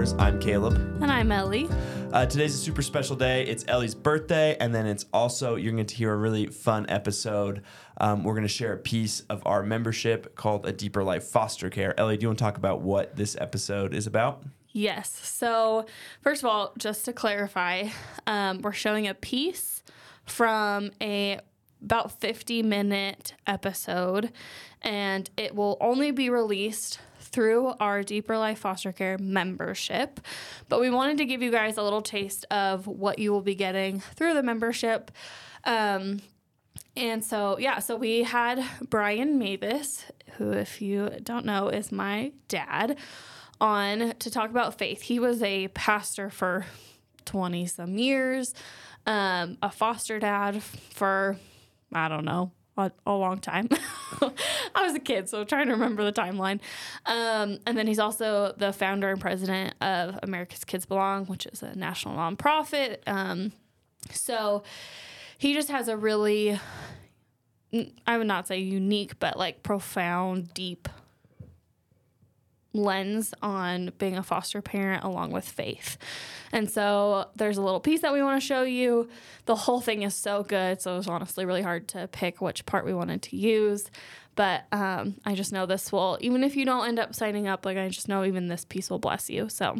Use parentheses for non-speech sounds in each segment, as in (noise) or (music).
Flowers. I'm Caleb. And I'm Ellie. Uh, today's a super special day. It's Ellie's birthday, and then it's also, you're going to hear a really fun episode. Um, we're going to share a piece of our membership called A Deeper Life Foster Care. Ellie, do you want to talk about what this episode is about? Yes. So, first of all, just to clarify, um, we're showing a piece from a about 50 minute episode, and it will only be released through our Deeper Life Foster Care membership. But we wanted to give you guys a little taste of what you will be getting through the membership. Um, and so, yeah, so we had Brian Mavis, who, if you don't know, is my dad, on to talk about faith. He was a pastor for 20 some years, um, a foster dad for, I don't know, a, a long time. (laughs) I was a kid, so trying to remember the timeline. Um, and then he's also the founder and president of America's Kids Belong, which is a national nonprofit. Um, so he just has a really, I would not say unique, but like profound, deep lens on being a foster parent along with faith. And so there's a little piece that we want to show you. The whole thing is so good. So it was honestly really hard to pick which part we wanted to use. But um, I just know this will, even if you don't end up signing up, like I just know even this piece will bless you. So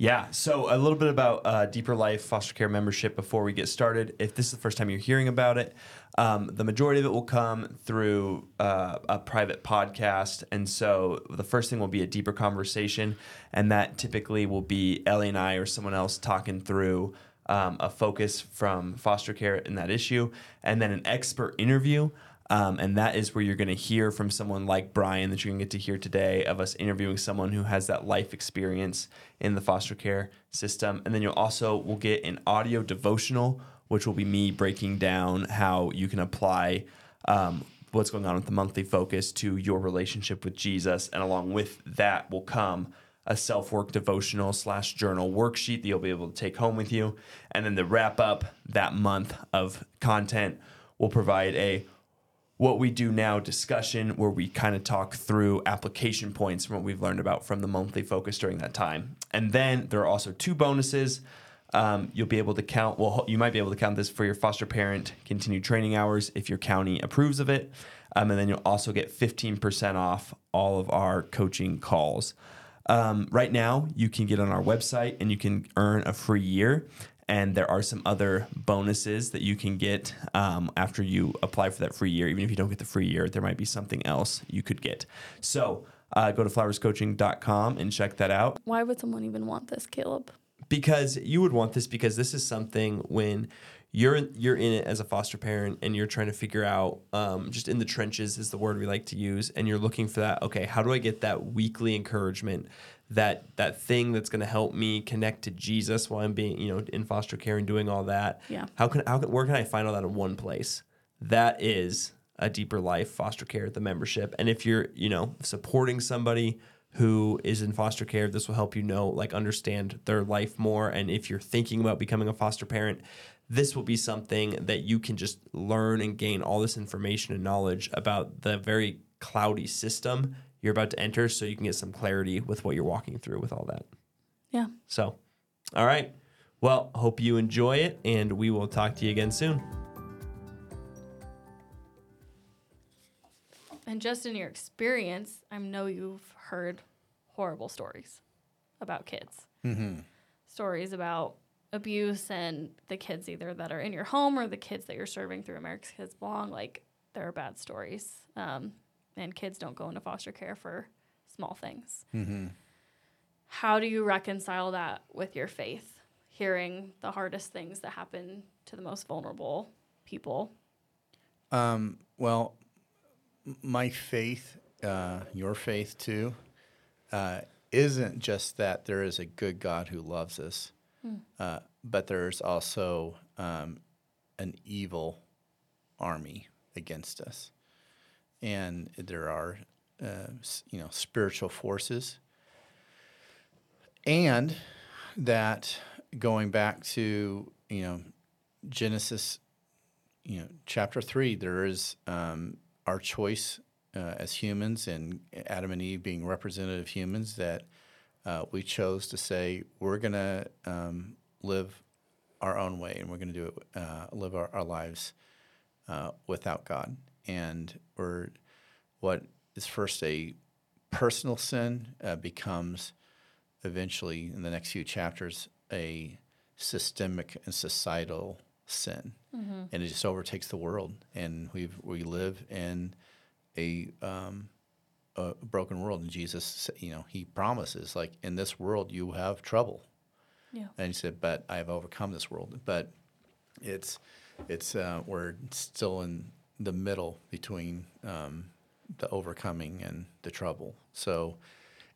Yeah, so a little bit about uh, Deeper Life foster care membership before we get started. If this is the first time you're hearing about it, um, the majority of it will come through uh, a private podcast. And so the first thing will be a deeper conversation, and that typically will be Ellie and I or someone else talking through um, a focus from foster care in that issue, and then an expert interview. Um, and that is where you're going to hear from someone like Brian that you're going to get to hear today of us interviewing someone who has that life experience in the foster care system. And then you'll also will get an audio devotional, which will be me breaking down how you can apply um, what's going on with the monthly focus to your relationship with Jesus. And along with that will come a self work devotional slash journal worksheet that you'll be able to take home with you. And then the wrap up that month of content will provide a what we do now discussion where we kind of talk through application points from what we've learned about from the monthly focus during that time. And then there are also two bonuses. Um, you'll be able to count, well, you might be able to count this for your foster parent continued training hours if your county approves of it. Um, and then you'll also get 15% off all of our coaching calls. Um, right now, you can get on our website and you can earn a free year and there are some other bonuses that you can get um, after you apply for that free year. Even if you don't get the free year, there might be something else you could get. So uh, go to flowerscoaching.com and check that out. why would someone even want this, Caleb? Because you would want this because this is something when you're you're in it as a foster parent and you're trying to figure out um, just in the trenches is the word we like to use and you're looking for that okay how do i get that weekly encouragement that that thing that's going to help me connect to jesus while i'm being you know in foster care and doing all that. Yeah. how can how can where can i find all that in one place? That is a deeper life foster care the membership. And if you're you know supporting somebody who is in foster care this will help you know like understand their life more. And if you're thinking about becoming a foster parent this will be something that you can just learn and gain all this information and knowledge about the very cloudy system you're about to enter so you can get some clarity with what you're walking through with all that Yeah. so all right well hope you enjoy it and we will talk to you again soon And just in your experience, I know you've heard horrible stories about kids. Stories about abuse and the kids either that are in your home or the kids that you're serving through America's Kids Belong. Like, there are bad stories. Um, and kids don't go into foster care for small things. How do you reconcile that with your faith? Hearing the hardest things that happen to the most vulnerable people. Um, well, my faith, uh, your faith too, uh, isn't just that there is a good God who loves us, uh, but there's also um, an evil army against us, and there are, uh, you know, spiritual forces, and that going back to you know Genesis you know, chapter three, there is um, our choice uh, as humans and Adam and Eve being representative humans that uh, we chose to say we're going to um, live our own way and we're going to do it, uh, live our, our lives uh, without God. And we're what is first a personal sin uh, becomes eventually in the next few chapters a systemic and societal sin, and it just overtakes the world. And we we live in a um, a broken world, and Jesus, you know, he promises like in this world you have trouble, Yeah. and he said, "But I have overcome this world." But it's it's uh, we're still in the middle between um, the overcoming and the trouble. So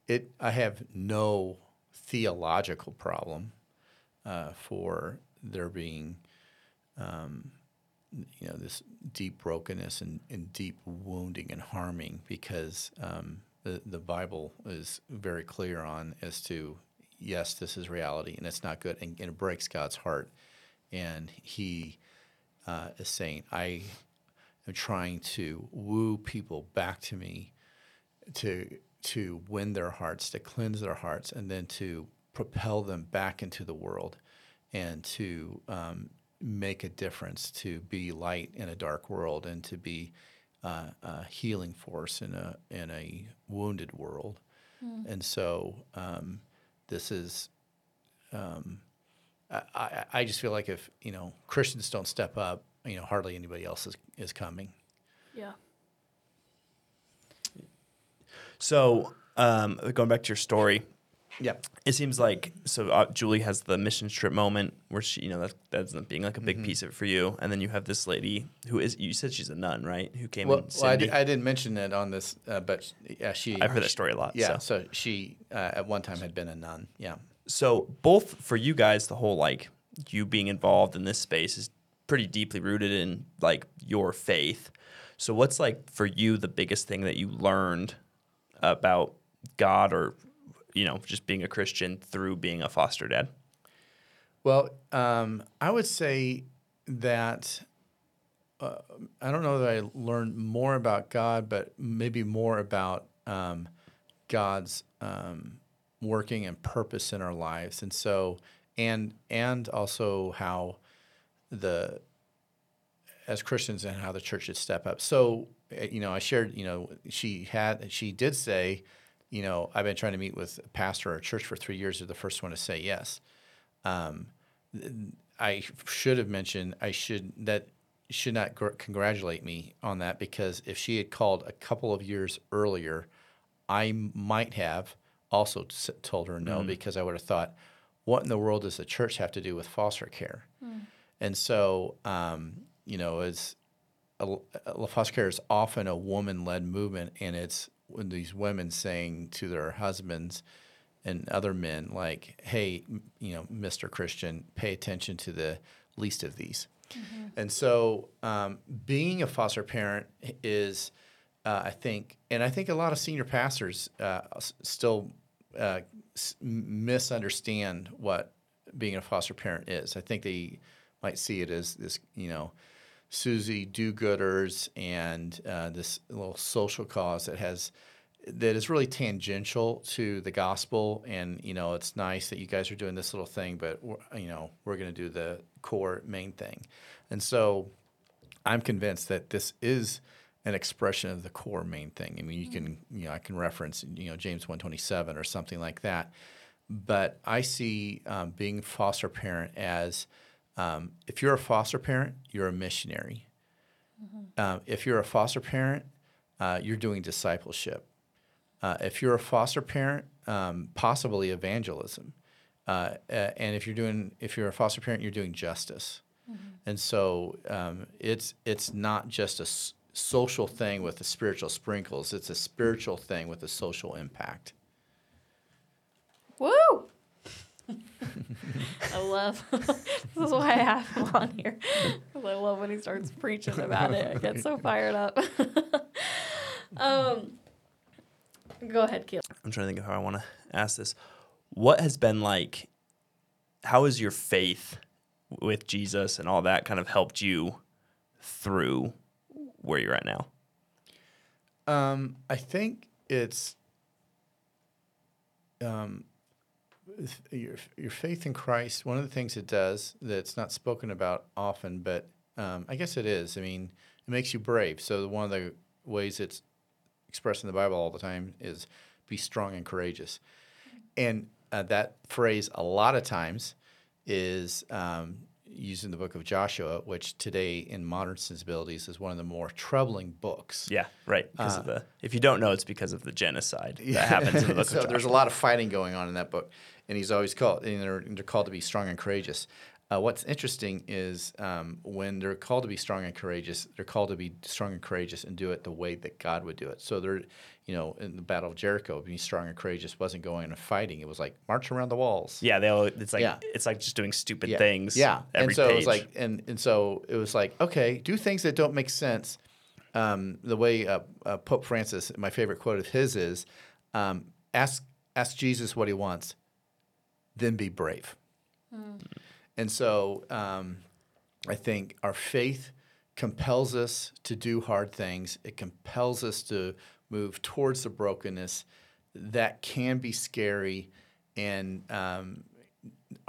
it I have no theological problem uh, for there being um, you know this deep brokenness and, and deep wounding and harming because um, the the Bible is very clear on as to yes this is reality and it's not good and, and it breaks God's heart and He uh, is saying I trying to woo people back to me to to win their hearts to cleanse their hearts and then to propel them back into the world and to um, make a difference, to be light in a dark world, and to be uh, a healing force in a in a wounded world. And so um, this is. Um, I, I just feel like if you know Christians don't step up, you know hardly anybody else is, is coming. Yeah. So, um, going back to your story, Yeah, it seems like so uh, Julie has the mission trip moment where she, you know, that that ends up being like a big Mm-hmm. piece of it for you, and then you have this lady who is you said she's a nun, right? Who came Well, in. well I, Cindy. di- I didn't mention it on this, uh, but yeah, she. I've heard that story a lot, Yeah, so. so, she uh, at one time had been a nun. Yeah. so both for you guys, the whole like you being involved in this space is pretty deeply rooted in like your faith. So what's like for you the biggest thing that you learned about God or you know just being a Christian through being a foster dad? Well, um, I would say that uh, I don't know that I learned more about God, but maybe more about um, God's um, working and purpose in our lives, and so and and also how the as Christians and how the church should step up. So, uh, you know, I shared, you know, she had, she did say, you know, I've been trying to meet with a pastor or a church for three years. You're the first one to say yes. Um, I should have mentioned I should that should not gr- congratulate me on that because if she had called a couple of years earlier, I might have also told her no because I would have thought, what in the world does the church have to do with foster care? And so, um, you know, as a, a foster care is often a woman-led movement, and it's when these women saying to their husbands and other men, like, "Hey, you know, Mister Christian, pay attention to the least of these." And so, um, being a foster parent is, uh, I think, and I think a lot of senior pastors uh, still uh, s- misunderstand what being a foster parent is. I think they might see it as this, you know, Susie do-gooders and uh, this little social cause that has that is really tangential to the gospel. And you know, it's nice that you guys are doing this little thing, but we're, you know, we're going to do the core main thing. And so, I'm convinced that this is an expression of the core main thing. I mean, you can, you know, I can reference, you know, James 127 or something like that. But I see um, being foster parent as um, if you're a foster parent, you're a missionary. Um, if you're a foster parent, uh, you're doing discipleship. Uh, if you're a foster parent, um, possibly evangelism. Uh, and if you're doing, if you're a foster parent, you're doing justice. And so um, it's it's not just a s- social thing with the spiritual sprinkles. It's a spiritual thing with a social impact. Woo! I love. (laughs) this is why I have him on here. 'Cause I love when he starts preaching about it. I get so (laughs) fired up. (laughs) um, go ahead, Caleb. I'm trying to think of how I want to ask this. What has been like? How has your faith with Jesus and all that kind of helped you through where you're at now? Um, I think it's um, your, your faith in Christ, one of the things it does that's not spoken about often, but um, I guess it is. I mean, it makes you brave. So one of the ways it's expressed in the Bible all the time is be strong and courageous. And uh, that phrase, a lot of times, is um, used in the book of Joshua, which today in modern sensibilities is one of the more troubling books. Yeah, right. Because of the if you don't know, it's because of the genocide that (laughs) happens in the book of so there's a lot of fighting going on in that book, and he's always called. And they're, they're called to be strong and courageous. Uh, what's interesting is um, when they're called to be strong and courageous, they're called to be strong and courageous and do it the way that God would do it. So they're, you know, in the Battle of Jericho, being strong and courageous wasn't going and fighting. It was like march around the walls. Yeah, they all, it's like Yeah. it's like just doing stupid yeah. things. Yeah, and so page. it was like, and and so it was like, okay, do things that don't make sense. Um, the way uh, uh, Pope Francis, my favorite quote of his is, um, "Ask ask Jesus what he wants, then be brave." And so um, I think our faith compels us to do hard things. It compels us to move towards the brokenness that can be scary, and um,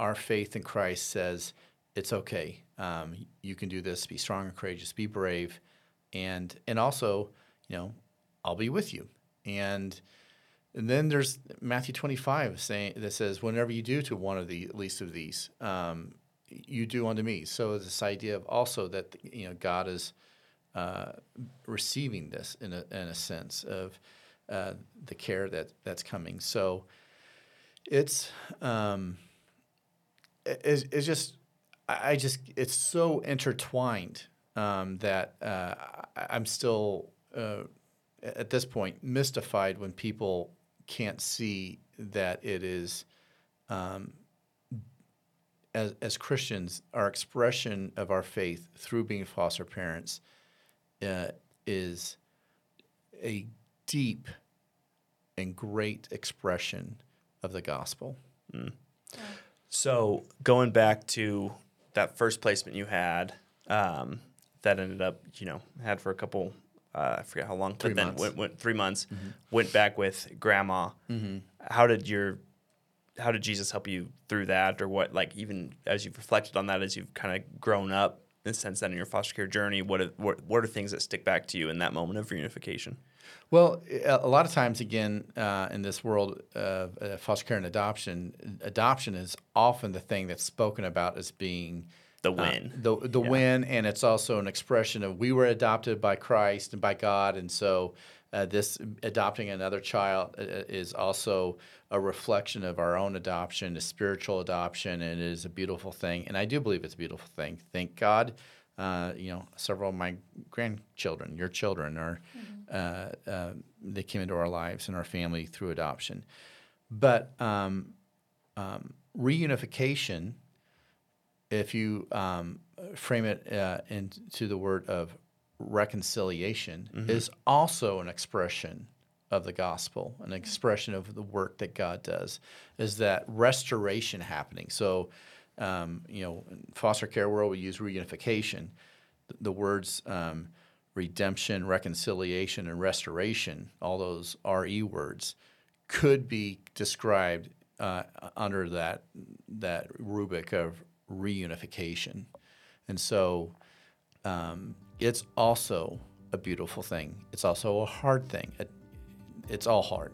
our faith in Christ says it's okay. Um, you can do this. Be strong and courageous. Be brave, and and also, you know, I'll be with you. And and then there's Matthew 25 saying that says, "Whenever you do to one of the least of these, um, you do unto me." So this idea of also that you know God is uh, receiving this in a in a sense of uh, the care that that's coming. So it's um, it- it's, it's just I just it's so intertwined um, that uh, I'm still uh, at this point mystified when people can't see that it is um, as as Christians our expression of our faith through being foster parents uh, is a deep and great expression of the gospel. So going back to that first placement you had, um, that ended up, you know, had for a couple, uh, I forget how long, Three but then months. went, went three months, went back with grandma. How did your, how did Jesus help you through that, or what? Like even as you've reflected on that, as you've kind of grown up in since then in your foster care journey, what are, what, what are things that stick back to you in that moment of reunification? Well, a a lot of times, again, uh, in this world of uh, foster care and adoption, adoption is often the thing that's spoken about as being The uh, win. the the Yeah. win, and it's also an expression of we were adopted by Christ and by God, and so uh, this adopting another child uh, is also a reflection of our own adoption, a spiritual adoption, and it is a beautiful thing. And I do believe it's a beautiful thing. Thank God. Uh, you know, several of my grandchildren, your children, are uh, uh, they came into our lives and our family through adoption. But um, um, reunification if you um, frame it uh, into the word of reconciliation, is also an expression of the gospel, an expression of the work that God does, is that restoration happening. So, um, you know, in foster care world, we use reunification. The, the words um, redemption, reconciliation, and restoration, all those RE words, could be described uh, under that that rubric of reunification, and so um, it's also a beautiful thing. It's also a hard thing. It, it's all hard.